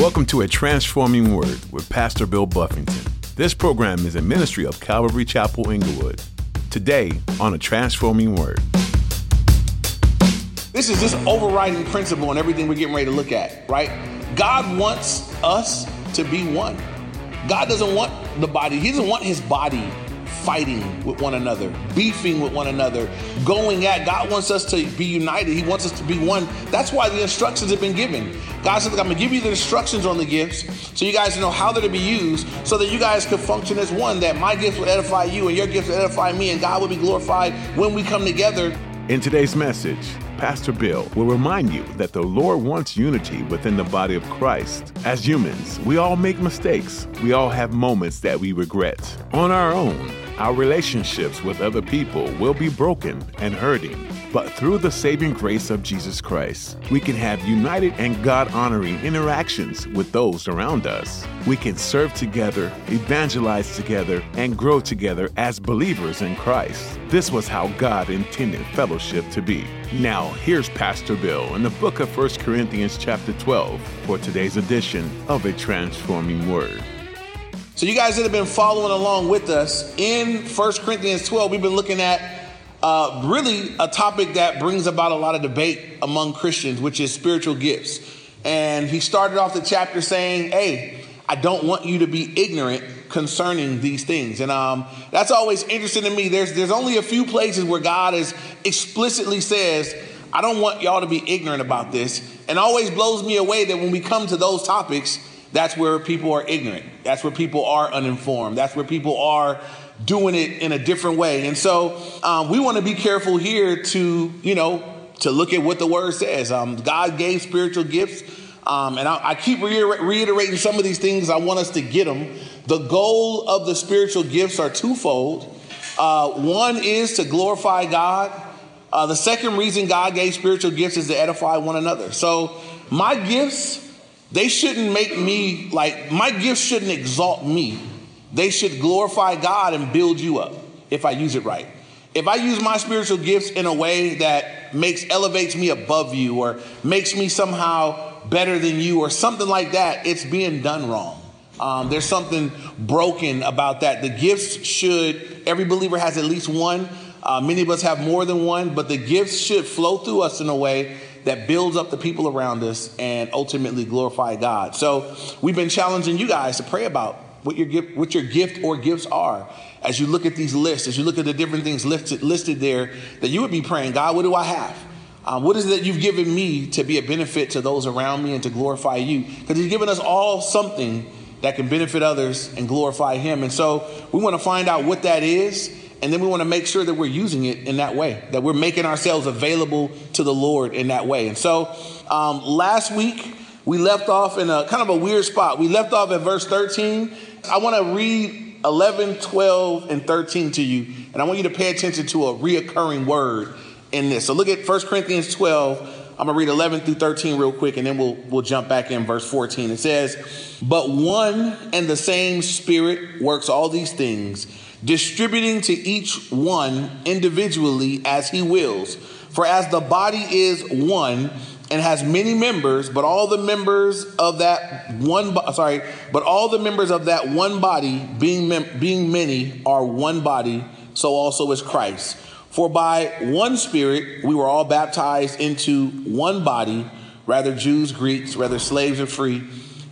Welcome to A Transforming Word with Pastor Bill Buffington. This program is a ministry of Calvary Chapel Inglewood. Today on A Transforming Word. This is this overriding principle in everything we're getting ready to look at, right? God wants us to be one. God doesn't want the body, He doesn't want His body fighting with one another, beefing with one another, going at. God wants us to be united. He wants us to be one. That's why the instructions have been given. God said, I'm going to give you the instructions on the gifts so you guys know how they're to be used so that you guys could function as one, that my gifts will edify you and your gifts will edify me, and God will be glorified when we come together. In today's message, Pastor Bill will remind you that the Lord wants unity within the body of Christ. As humans, we all make mistakes. We all have moments that we regret. On our own, our relationships with other people will be broken and hurting. But through the saving grace of Jesus Christ, we can have united and God honoring interactions with those around us. We can serve together, evangelize together, and grow together as believers in Christ. This was how God intended fellowship to be. Now, here's Pastor Bill in the book of 1 Corinthians, chapter 12, for today's edition of A Transforming Word. So, you guys that have been following along with us in 1 Corinthians 12, we've been looking at uh, really a topic that brings about a lot of debate among Christians, which is spiritual gifts. And he started off the chapter saying, Hey, I don't want you to be ignorant concerning these things. And um, that's always interesting to me. There's, there's only a few places where God is explicitly says, I don't want y'all to be ignorant about this. And always blows me away that when we come to those topics, that's where people are ignorant. That's where people are uninformed. That's where people are doing it in a different way. And so um, we want to be careful here to, you know, to look at what the word says. Um, God gave spiritual gifts. Um, and I, I keep reiter- reiterating some of these things. I want us to get them. The goal of the spiritual gifts are twofold. Uh, one is to glorify God. Uh, the second reason God gave spiritual gifts is to edify one another. So my gifts they shouldn't make me like, my gifts shouldn't exalt me. They should glorify God and build you up if I use it right. If I use my spiritual gifts in a way that makes, elevates me above you or makes me somehow better than you or something like that, it's being done wrong. Um, there's something broken about that. The gifts should, every believer has at least one. Uh, many of us have more than one, but the gifts should flow through us in a way that builds up the people around us and ultimately glorify God. So we've been challenging you guys to pray about what your gift, what your gift or gifts are. As you look at these lists, as you look at the different things listed, listed there, that you would be praying, God, what do I have? Um, what is it that you've given me to be a benefit to those around me and to glorify you? Because He's given us all something that can benefit others and glorify Him. And so we want to find out what that is and then we want to make sure that we're using it in that way, that we're making ourselves available to the Lord in that way. And so um, last week, we left off in a kind of a weird spot. We left off at verse 13. I want to read 11, 12, and 13 to you. And I want you to pay attention to a reoccurring word in this. So look at 1 Corinthians 12. I'm going to read 11 through 13 real quick, and then we'll, we'll jump back in verse 14. It says, But one and the same Spirit works all these things distributing to each one individually as he wills. For as the body is one and has many members, but all the members of that one, sorry, but all the members of that one body, being mem- being many, are one body. So also is Christ. For by one Spirit we were all baptized into one body, rather Jews, Greeks, rather slaves or free,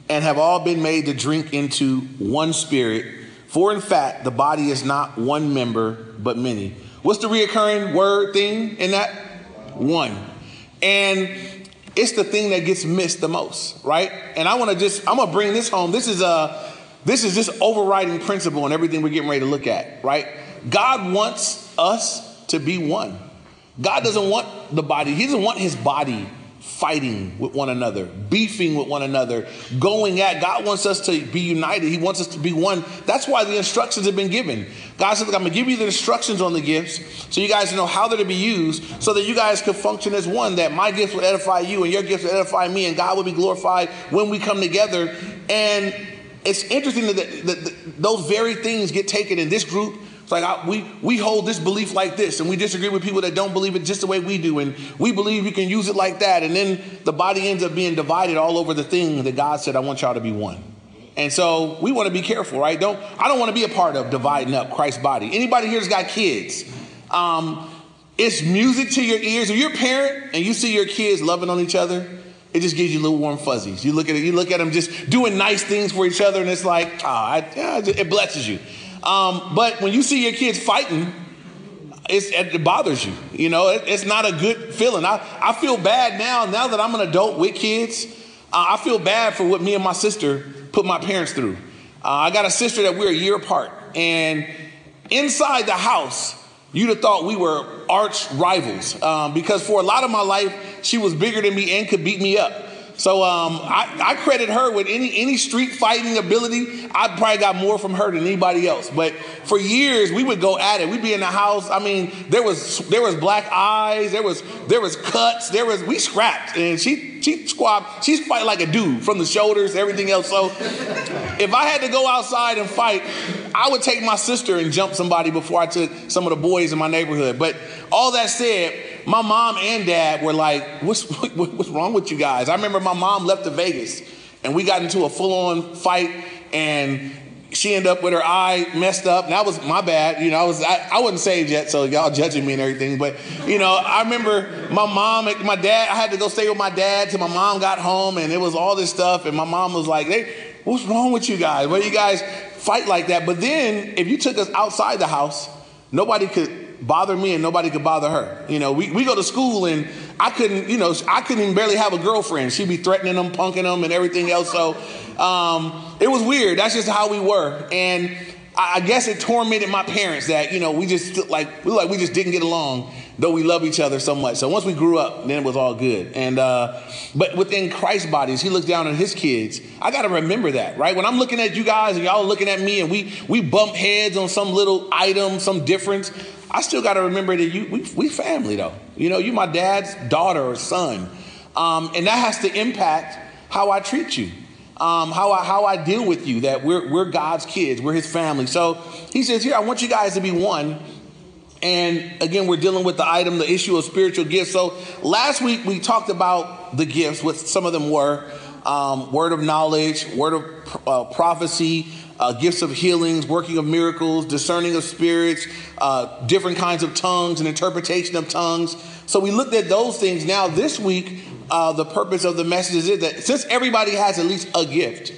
and have all been made to drink into one Spirit. For in fact, the body is not one member, but many. What's the reoccurring word thing in that? One. And it's the thing that gets missed the most, right? And I want to just, I'm gonna bring this home. This is a this is just overriding principle in everything we're getting ready to look at, right? God wants us to be one. God doesn't want the body, He doesn't want his body fighting with one another, beefing with one another, going at. God wants us to be united. He wants us to be one. That's why the instructions have been given. God said, I'm going to give you the instructions on the gifts so you guys know how they're to be used so that you guys can function as one, that my gifts will edify you and your gifts will edify me and God will be glorified when we come together. And it's interesting that, that, that those very things get taken in this group It's like I, we we hold this belief like this, and we disagree with people that don't believe it just the way we do, and we believe you can use it like that, and then the body ends up being divided all over the thing that God said, "I want y'all to be one." And so we want to be careful, right? Don't I don't want to be a part of dividing up Christ's body. Anybody here's got kids? Um, it's music to your ears. If you're a parent and you see your kids loving on each other, it just gives you little warm fuzzies. You look at it, you look at them just doing nice things for each other, and it's like, ah, it blesses you. Um, but when you see your kids fighting, it bothers you. You know, it, it's not a good feeling. I, I feel bad now, now that I'm an adult with kids. Uh, I feel bad for what me and my sister put my parents through. Uh, I got a sister that we're a year apart. And inside the house, you'd have thought we were arch rivals um, because for a lot of my life, she was bigger than me and could beat me up. So um, I, I, credit her with any any street fighting ability. I probably got more from her than anybody else. But for years we would go at it. We'd be in the house. I mean, there was there was black eyes. There was there was cuts. There was we scrapped, and she she squat. She's fight like a dude from the shoulders, everything else. So if I had to go outside and fight, I would take my sister and jump somebody before I took some of the boys in my neighborhood. But all that said my mom and dad were like, what's, what's wrong with you guys? I remember my mom left to Vegas and we got into a full on fight and she ended up with her eye messed up. And that was my bad. You know, I was I, I wasn't saved yet, so y'all judging me and everything. But you know, I remember my mom, my dad. I had to go stay with my dad till my mom got home, and it was all this stuff. And my mom was like, "Hey, what's wrong with you guys? Why do you guys fight like that?" But then, if you took us outside the house, nobody could bother me and nobody could bother her. You know, we, we go to school and I couldn't, you know, I couldn't even barely have a girlfriend. She'd be threatening them, punking them, and everything else. So um, it was weird. That's just how we were. And I guess it tormented my parents that you know we just like we like we just didn't get along, though we love each other so much. So once we grew up, then it was all good. And uh, but within Christ's bodies, He looks down on His kids. I got to remember that, right? When I'm looking at you guys and y'all looking at me, and we we bump heads on some little item, some difference. I still got to remember that you we, we family though. You know, you my dad's daughter or son, um, and that has to impact how I treat you, um, how I how I deal with you. That we're we're God's kids, we're His family. So He says here, I want you guys to be one. And again, we're dealing with the item, the issue of spiritual gifts. So last week we talked about the gifts, what some of them were. Um, word of knowledge, word of uh, prophecy, uh, gifts of healings, working of miracles, discerning of spirits, uh, different kinds of tongues, and interpretation of tongues. So we looked at those things. Now, this week, uh, the purpose of the message is that since everybody has at least a gift,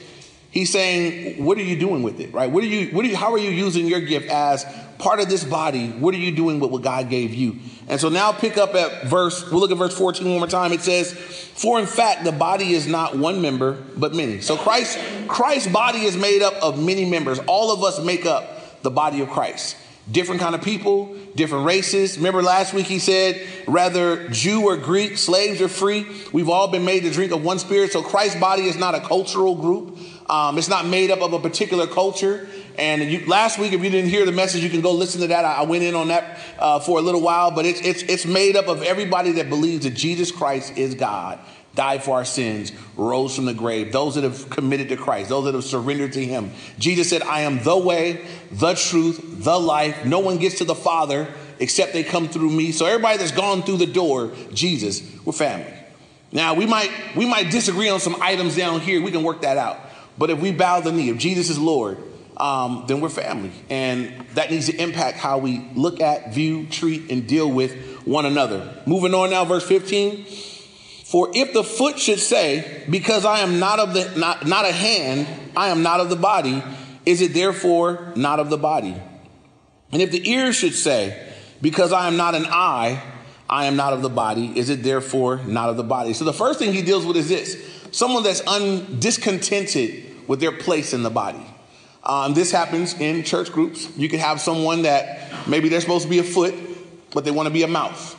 he's saying, "What are you doing with it? Right? What are you? What are you? How are you using your gift as part of this body? What are you doing with what God gave you?" And so now pick up at verse, we'll look at verse 14 one more time. It says, For in fact, the body is not one member, but many. So Christ, Christ's body is made up of many members. All of us make up the body of Christ. Different kind of people, different races. Remember last week he said, rather Jew or Greek, slaves or free, we've all been made to drink of one spirit. So Christ's body is not a cultural group. Um, it's not made up of a particular culture. And you, last week, if you didn't hear the message, you can go listen to that. I, I went in on that uh, for a little while, but it's, it's, it's made up of everybody that believes that Jesus Christ is God, died for our sins, rose from the grave, those that have committed to Christ, those that have surrendered to Him. Jesus said, I am the way, the truth, the life. No one gets to the Father except they come through me. So everybody that's gone through the door, Jesus, we're family. Now we might we might disagree on some items down here. We can work that out. But if we bow the knee, if Jesus is Lord, um, then we're family. And that needs to impact how we look at, view, treat, and deal with one another. Moving on now, verse 15. For if the foot should say, Because I am not of the not, not a hand, I am not of the body, is it therefore not of the body? And if the ear should say, Because I am not an eye, I am not of the body, is it therefore not of the body? So the first thing he deals with is this someone that's undiscontented with their place in the body. Um, this happens in church groups. You can have someone that maybe they're supposed to be a foot, but they want to be a mouth.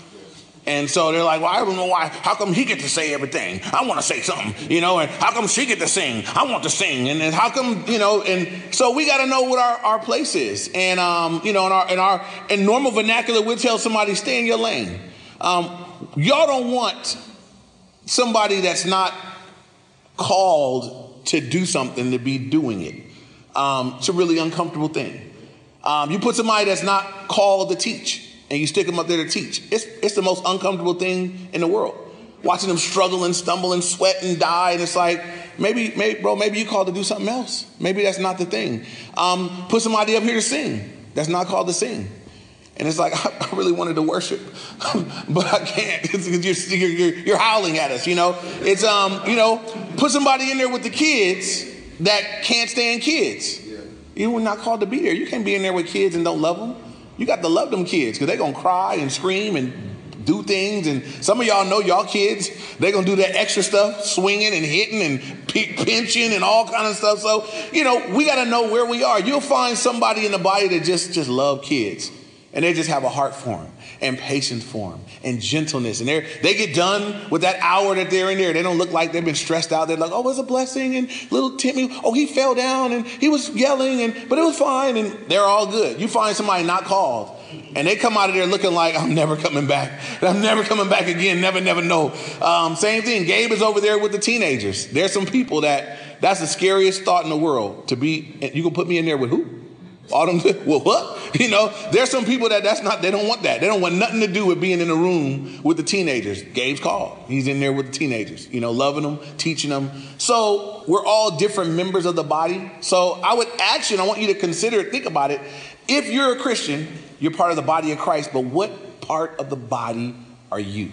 And so they're like, well, I don't know why. How come he get to say everything? I want to say something, you know, and how come she get to sing? I want to sing. And then how come, you know, and so we got to know what our, our place is. And, um, you know, in our, in our, in normal vernacular, we'll tell somebody, stay in your lane. Um, y'all don't want somebody that's not called to do something to be doing it. Um, it's a really uncomfortable thing. Um, you put somebody that's not called to teach and you stick them up there to teach. It's, it's the most uncomfortable thing in the world. Watching them struggle and stumble and sweat and die. And it's like, maybe, maybe bro, maybe you called to do something else. Maybe that's not the thing. Um, put somebody up here to sing. That's not called to sing. And it's like, I really wanted to worship, but I can't because you're, you're, you're, howling at us, you know? It's, um, you know, put somebody in there with the kids that can't stand kids. You were not called to be there. You can't be in there with kids and don't love them. You got to love them kids because they're going to cry and scream and do things. And some of y'all know y'all kids, they're going to do that extra stuff, swinging and hitting and pinching and all kind of stuff. So, you know, we got to know where we are. You'll find somebody in the body that just, just love kids and they just have a heart for them and patience for them and gentleness. And they they get done with that hour that they're in there. They don't look like they've been stressed out. They're like, oh, it was a blessing. And little Timmy, oh, he fell down and he was yelling, and but it was fine. And they're all good. You find somebody not called, and they come out of there looking like, I'm never coming back. I'm never coming back again. Never, never know. Um, same thing. Gabe is over there with the teenagers. There's some people that that's the scariest thought in the world to be. You can put me in there with who? Autumn, well, what? You know, there's some people that that's not, they don't want that. They don't want nothing to do with being in a room with the teenagers. Gabe's called. He's in there with the teenagers, you know, loving them, teaching them. So we're all different members of the body. So I would ask you, and I want you to consider, it, think about it. If you're a Christian, you're part of the body of Christ, but what part of the body are you?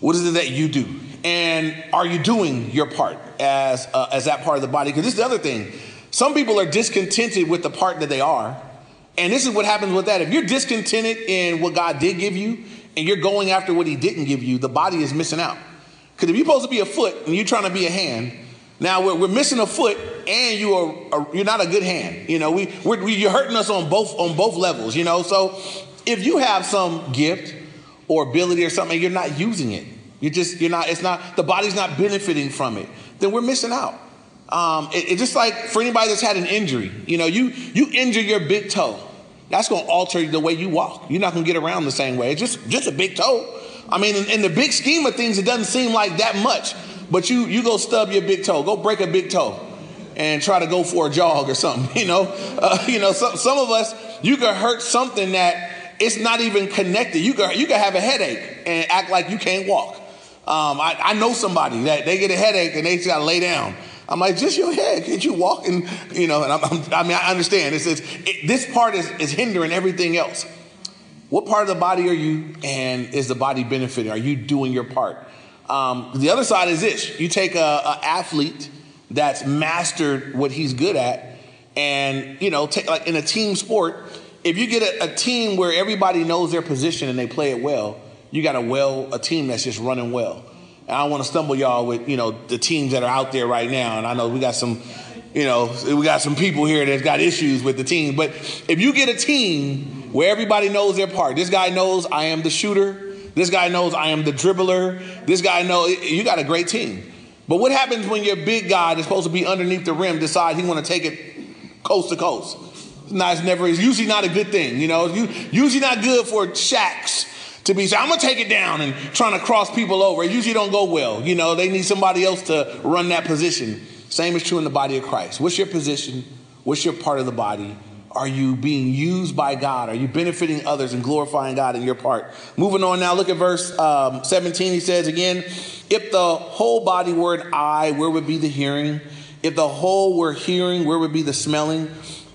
What is it that you do? And are you doing your part as, uh, as that part of the body? Because this is the other thing some people are discontented with the part that they are. And this is what happens with that. If you're discontented in what God did give you and you're going after what he didn't give you, the body is missing out. Because if you're supposed to be a foot and you're trying to be a hand, now we're, we're missing a foot and you are, you're not a good hand. You know, we, we're, we, you're hurting us on both, on both levels, you know. So if you have some gift or ability or something, you're not using it. You're just, you're not, it's not, the body's not benefiting from it, then we're missing out. Um, it, it's just like for anybody that's had an injury, you know, you you injure your big toe. That's going to alter the way you walk. You're not going to get around the same way. It's just just a big toe. I mean, in, in, the big scheme of things, it doesn't seem like that much. But you you go stub your big toe, go break a big toe, and try to go for a jog or something. You know, uh, you know, some some of us you could hurt something that it's not even connected. You could you could have a headache and act like you can't walk. Um, I, I know somebody that they get a headache and they just got to lay down I'm like, just your head. Can't you walk? And, you know, and I'm, I'm, i mean, I understand. It's, it's, it, this part is, is hindering everything else. What part of the body are you, and is the body benefiting? Are you doing your part? Um, the other side is this you take a, athlete that's mastered what he's good at, and, you know, take, like in a team sport, if you get a, a team where everybody knows their position and they play it well, you got a well, a team that's just running well. I don't want to stumble y'all with, you know, the teams that are out there right now. And I know we got some, you know, we got some people here that's got issues with the team. But if you get a team where everybody knows their part, this guy knows I am the shooter, this guy knows I am the dribbler, this guy knows, you got a great team. But what happens when your big guy that's supposed to be underneath the rim decides he want to take it coast to coast? Not, it's never, it's usually not a good thing, you know. It's usually not good for Shaqs to be, I'm gonna take it down and trying to cross people over. It usually don't go well. You know, they need somebody else to run that position. Same is true in the body of Christ. What's your position? What's your part of the body? Are you being used by God? Are you benefiting others and glorifying God in your part? Moving on now, look at verse um, 17. He says again, if the whole body were an eye, where would be the hearing? If the whole were hearing, where would be the smelling?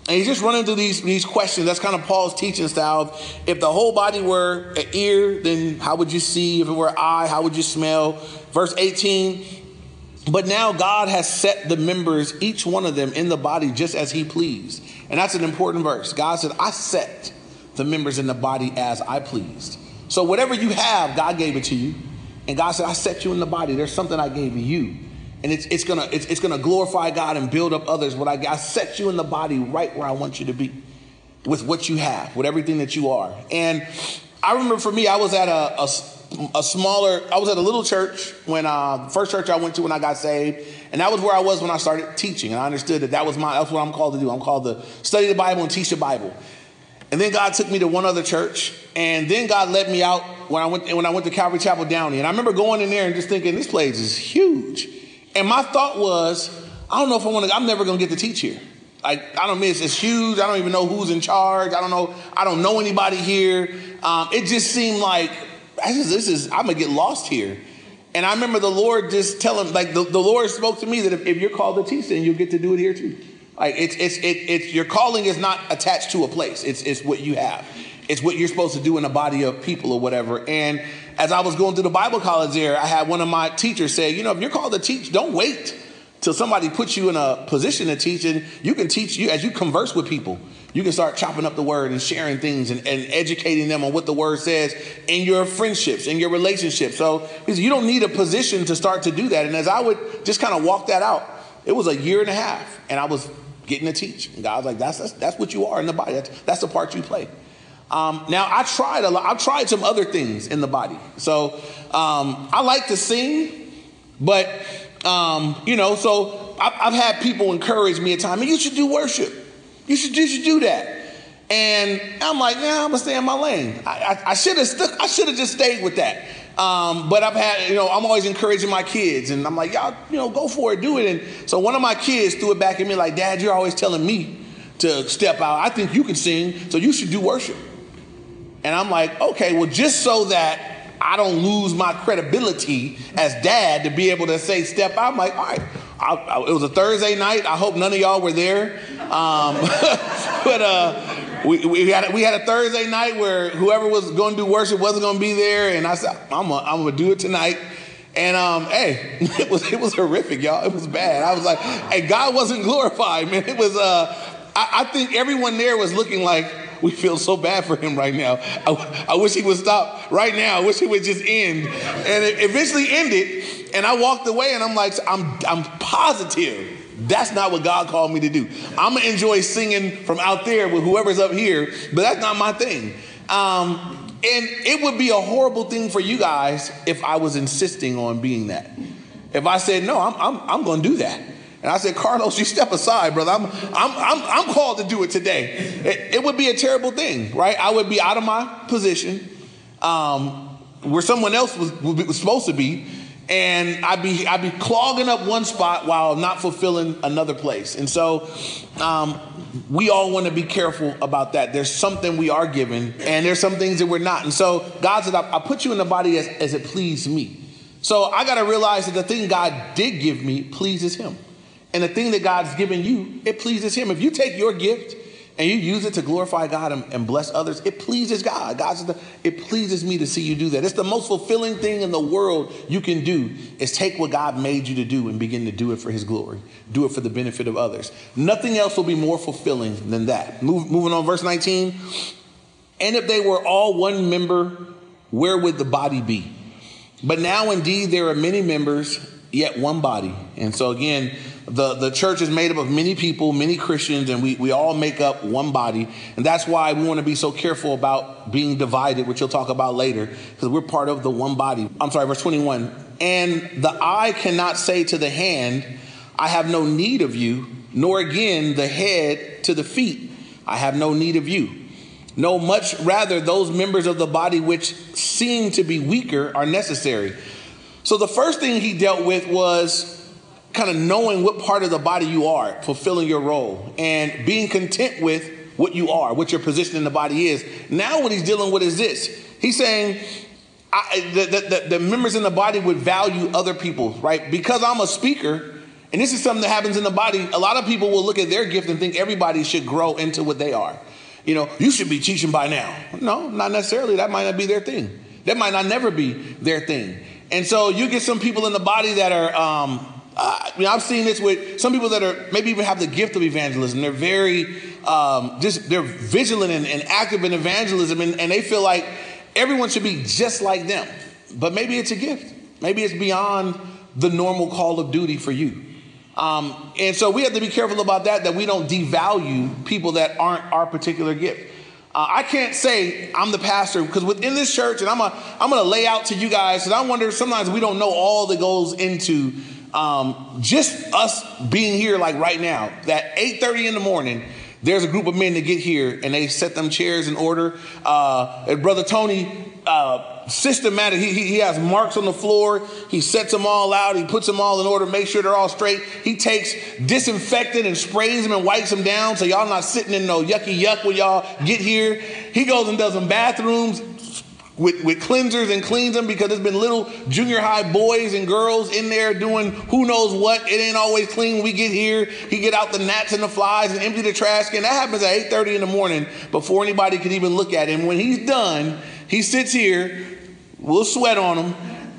And he's just running through these, these questions. That's kind of Paul's teaching style. If the whole body were an ear, then how would you see? If it were an eye, how would you smell? Verse 18. But now God has set the members, each one of them, in the body just as he pleased. And that's an important verse. God said, I set the members in the body as I pleased. So whatever you have, God gave it to you. And God said, I set you in the body. There's something I gave you and it's, it's gonna it's, it's gonna glorify God and build up others. What I, I set you in the body right where I want you to be, with what you have, with everything that you are. And I remember for me, I was at a, a, a smaller, I was at a little church when uh, first church I went to when I got saved, and that was where I was when I started teaching. And I understood that that was my that's what I'm called to do. I'm called to study the Bible and teach the Bible. And then God took me to one other church, and then God let me out when I went when I went to Calvary Chapel Downey. And I remember going in there and just thinking, this place is huge. And my thought was, I don't know if I want to, I'm never going to get to teach here. Like I don't miss, it's, huge. I don't even know who's in charge. I don't know. I don't know anybody here. Um, it just seemed like is, this is I'm gonna get lost here. And I remember the Lord just telling, like the, the Lord spoke to me that if, if you're called to teach, then you'll get to do it here too. Like it's it's it, it's your calling is not attached to a place. It's it's what you have. It's what you're supposed to do in a body of people or whatever. And as I was going through the Bible college there, I had one of my teachers say, you know, if you're called to teach, don't wait till somebody puts you in a position to teach and you can teach you as you converse with people you can start chopping up the word and sharing things and, and educating them on what the word says in your friendships in your relationships. So you don't need a position to start to do that. And as i would just kind of walk that out it was a year and a half and i was getting to teach. And god was like that's that's, that's what you are in the body. That's, that's the part you play um, now I tried a lot. I've tried some other things in the body. So um, I like to sing, but um, you know, so I've, I've, had people encourage me at times, and you should do worship. You should, you should do that. And I'm like, nah, I'm gonna stay in my lane. I, I, I should have stuck, I should have just stayed with that. Um, but I've had, you know, I'm always encouraging my kids, and I'm like, y'all, you know, go for it, do it. And so one of my kids threw it back at me like, Dad, you're always telling me to step out. I think you can sing, so you should do worship. And I'm like, okay, well, just so that I don't lose my credibility as dad to be able to say step out. I'm like, all right. I, I, it was a Thursday night. I hope none of y'all were there. Um, but uh, we, we, had we had a Thursday night where whoever was going to do worship wasn't going to be there, and I said, I'm going to do it tonight. And um, hey, it was it was horrific, y'all. It was bad. I was like, hey, God wasn't glorified, man. It was. Uh, I, I think everyone there was looking like we feel so bad for him right now. I, I wish he would stop right now. I wish he would just end. And it eventually ended. And I walked away and I'm like, I'm, I'm positive that's not what God called me to do. I'm gonna enjoy singing from out there with whoever's up here, but that's not my thing. Um, and it would be a horrible thing for you guys if I was insisting on being that. If I said, no, I'm, I'm, I'm gonna do that. And I said, Carlos, you step aside, brother. I'm, I'm, I'm, I'm called to do it today. It, it, would be a terrible thing, right? I would be out of my position um, where someone else was, was supposed to be, and I'd be, I'd be clogging up one spot while not fulfilling another place. And so um, we all want to be careful about that. There's something we are given, and there's some things that we're not. And so God said, I, I put you in the body as, as it pleased me. So I got to realize that the thing God did give me pleases Him. And the thing that God's given you, it pleases Him. If you take your gift and you use it to glorify God and, and bless others, it pleases God. God says, it pleases me to see you do that. It's the most fulfilling thing in the world you can do is take what God made you to do and begin to do it for His glory, do it for the benefit of others. Nothing else will be more fulfilling than that. Move, moving on, verse 19. And if they were all one member, where would the body be? But now indeed there are many members, yet one body. And so again, the, the church is made up of many people, many Christians, and we, we all make up one body. And that's why we want to be so careful about being divided, which you'll talk about later, because we're part of the one body. I'm sorry, verse 21. And the eye cannot say to the hand, I have no need of you, nor again the head to the feet, I have no need of you. No, much rather, those members of the body which seem to be weaker are necessary. So the first thing he dealt with was kind of knowing what part of the body you are, fulfilling your role, and being content with what you are, what your position in the body is. Now, what he's dealing with is this he's saying, the, the, the, members in the body would value other people, right? Because I'm a speaker, and this is something that happens in the body, a lot of people will look at their gift and think everybody should grow into what they are. You know, you should be teaching by now. No, not necessarily. That might not be their thing. That might not never be their thing. And so you get some people in the body that are um, uh, I mean, I've seen this with some people that are maybe even have the gift of evangelism. They're very um, just they're vigilant and, and active in evangelism, and, and, they feel like everyone should be just like them. But maybe it's a gift. Maybe it's beyond the normal call of duty for you. Um, and so we have to be careful about that. That we don't devalue people that aren't our particular gift. Uh, I can't say I'm the pastor because within this church, and I'm a, I'm going to lay out to you guys. And I wonder sometimes we don't know all that goes into um, just us being here like right now, that 8:30 in the morning, there's a group of men that get here and they set them chairs in order. Uh, and Brother Tony, uh, systematic, he, he, has marks on the floor. He sets them all out. He puts them all in order, make sure they're all straight. He takes disinfectant and sprays them and wipes them down so y'all not sitting in no yucky yuck when y'all get here. He goes and does some bathrooms, with, with cleansers and cleans them because there's been little junior high boys and girls in there doing who knows what. It ain't always clean we get here. He get out the gnats and the flies and empty the trash can. That happens at 8.30 in the morning before anybody can even look at him. When he's done, he sits here, we'll sweat on him,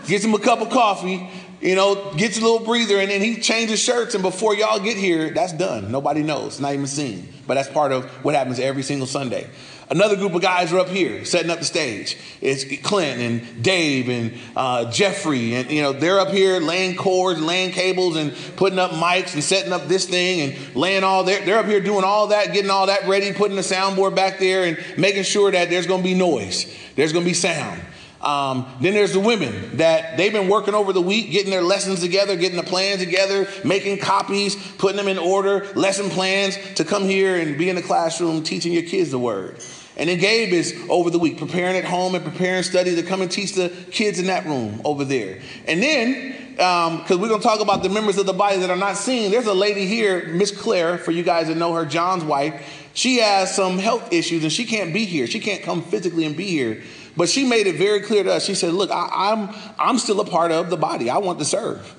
gets him a cup of coffee, you know, gets a little breather, and then he changes shirts. And before y'all get here, that's done. Nobody knows, not even seen. But that's part of what happens every single Sunday. Another group of guys are up here setting up the stage. It's Clint and Dave and uh, Jeffrey, and you know they're up here laying cords, laying cables, and putting up mics and setting up this thing and laying all. They're, they're up here doing all that, getting all that ready, putting the soundboard back there, and making sure that there's going to be noise, there's going to be sound. Um, then there's the women that they've been working over the week, getting their lessons together, getting the plans together, making copies, putting them in order, lesson plans to come here and be in the classroom teaching your kids the word. And then Gabe is over the week preparing at home and preparing study to come and teach the kids in that room over there. And then, because um, we're going to talk about the members of the body that are not seen, there's a lady here, Miss Claire, for you guys that know her, John's wife. She has some health issues and she can't be here. She can't come physically and be here. But she made it very clear to us. She said, Look, I, I'm, I'm still a part of the body. I want to serve.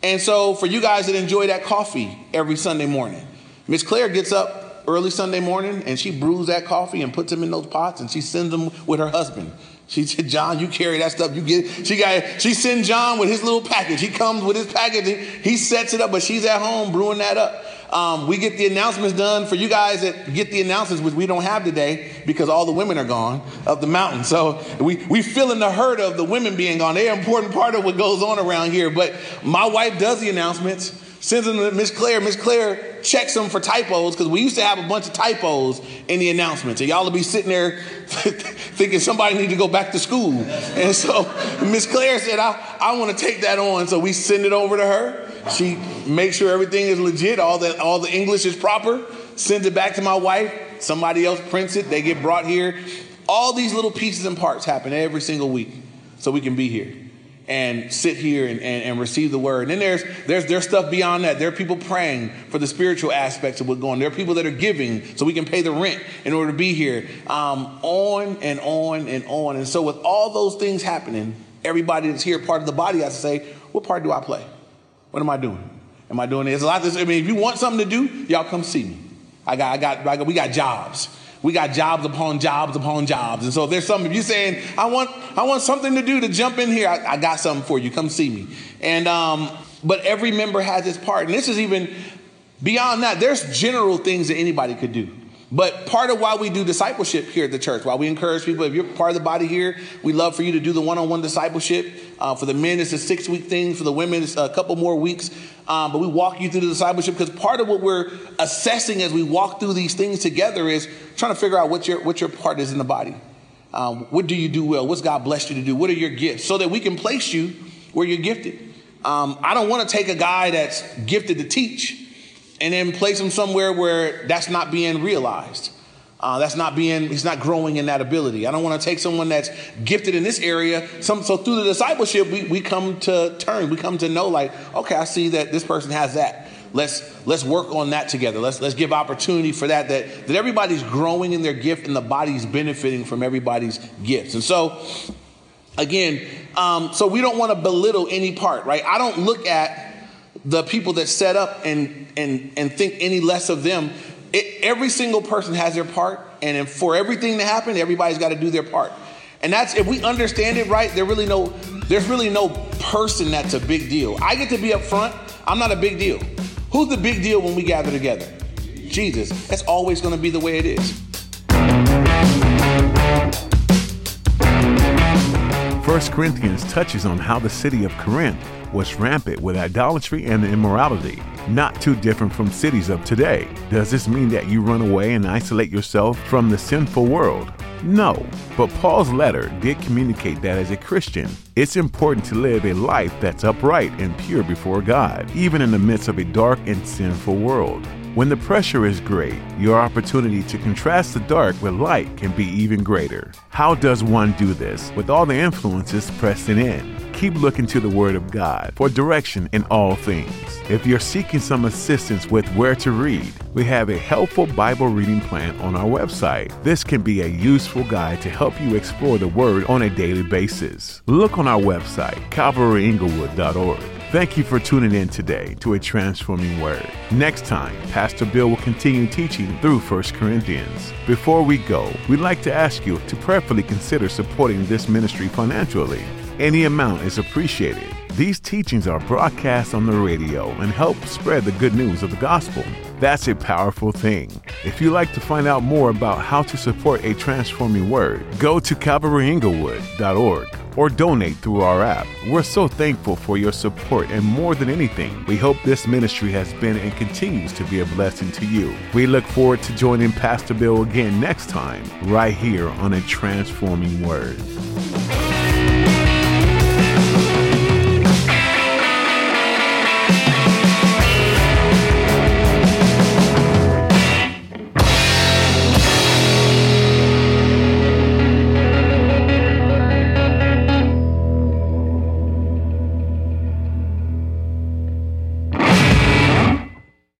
And so, for you guys that enjoy that coffee every Sunday morning, Miss Claire gets up early Sunday morning and she brews that coffee and puts them in those pots and she sends them with her husband. She said, John, you carry that stuff. You get she got she sends John with his little package. He comes with his package, he sets it up, but she's at home brewing that up. Um, we get the announcements done for you guys that get the announcements, which we don't have today because all the women are gone up the mountain. So we we feel in the hurt of the women being gone. They're an important part of what goes on around here. But my wife does the announcements sends them to Miss Claire. Miss Claire checks them for typos because we used to have a bunch of typos in the announcements. And y'all will be sitting there thinking somebody need to go back to school. And so Miss Claire said, I, I want to take that on. So we send it over to her. She makes sure everything is legit, all the, all the English is proper, sends it back to my wife. Somebody else prints it, they get brought here. All these little pieces and parts happen every single week so we can be here and sit here and, and, and, receive the word. And then there's, there's, there's stuff beyond that. There are people praying for the spiritual aspects of what's going. There are people that are giving so we can pay the rent in order to be here. Um, on and on and on. And so with all those things happening, everybody that's here, part of the body, has to say, what part do I play? What am I doing? Am I doing this? A lot of this, I mean, if you want something to do, y'all come see me. I got, I got, I got we got jobs we got jobs upon jobs upon jobs. And so there's some if you're saying, I want, I want something to do to jump in here, I, I got something for you. Come see me. And, um, but every member has its part. And this is even beyond that. There's general things that anybody could do. But part of why we do discipleship here at the church, why we encourage people, if you're part of the body here, we love for you to do the one on one discipleship. Uh, for the men, it's a six week thing. For the women, it's a couple more weeks. Um, but we walk you through the discipleship because part of what we're assessing as we walk through these things together is trying to figure out what your, what your part is in the body. Um, what do you do well? What's God blessed you to do? What are your gifts? So that we can place you where you're gifted. Um, I don't want to take a guy that's gifted to teach and then place him somewhere where that's not being realized. Uh, that's not being, he's not growing in that ability. I don't want to take someone that's gifted in this area. Some, so through the discipleship, we, we come to turn, we come to know like, okay, I see that this person has that. Let's let's work on that together. Let's let's give opportunity for that. That that everybody's growing in their gift and the body's benefiting from everybody's gifts. And so, again, um, so we don't want to belittle any part, right? I don't look at the people that set up and and and think any less of them. It, every single person has their part, and for everything to happen, everybody's got to do their part. And that's if we understand it right. There really no there's really no person that's a big deal. I get to be up front. I'm not a big deal. Who's the big deal when we gather together? Jesus. That's always going to be the way it is. 1 Corinthians touches on how the city of Corinth was rampant with idolatry and immorality, not too different from cities of today. Does this mean that you run away and isolate yourself from the sinful world? No, but Paul's letter did communicate that as a Christian, it's important to live a life that's upright and pure before God, even in the midst of a dark and sinful world. When the pressure is great, your opportunity to contrast the dark with light can be even greater. How does one do this with all the influences pressing in? Keep looking to the Word of God for direction in all things. If you're seeking some assistance with where to read, we have a helpful Bible reading plan on our website. This can be a useful guide to help you explore the Word on a daily basis. Look on our website, calvaryinglewood.org. Thank you for tuning in today to a transforming word. Next time, Pastor Bill will continue teaching through 1 Corinthians. Before we go, we'd like to ask you to prayerfully consider supporting this ministry financially. Any amount is appreciated. These teachings are broadcast on the radio and help spread the good news of the gospel. That's a powerful thing. If you'd like to find out more about how to support a transforming word, go to calvaryinglewood.org or donate through our app. We're so thankful for your support, and more than anything, we hope this ministry has been and continues to be a blessing to you. We look forward to joining Pastor Bill again next time, right here on A Transforming Word.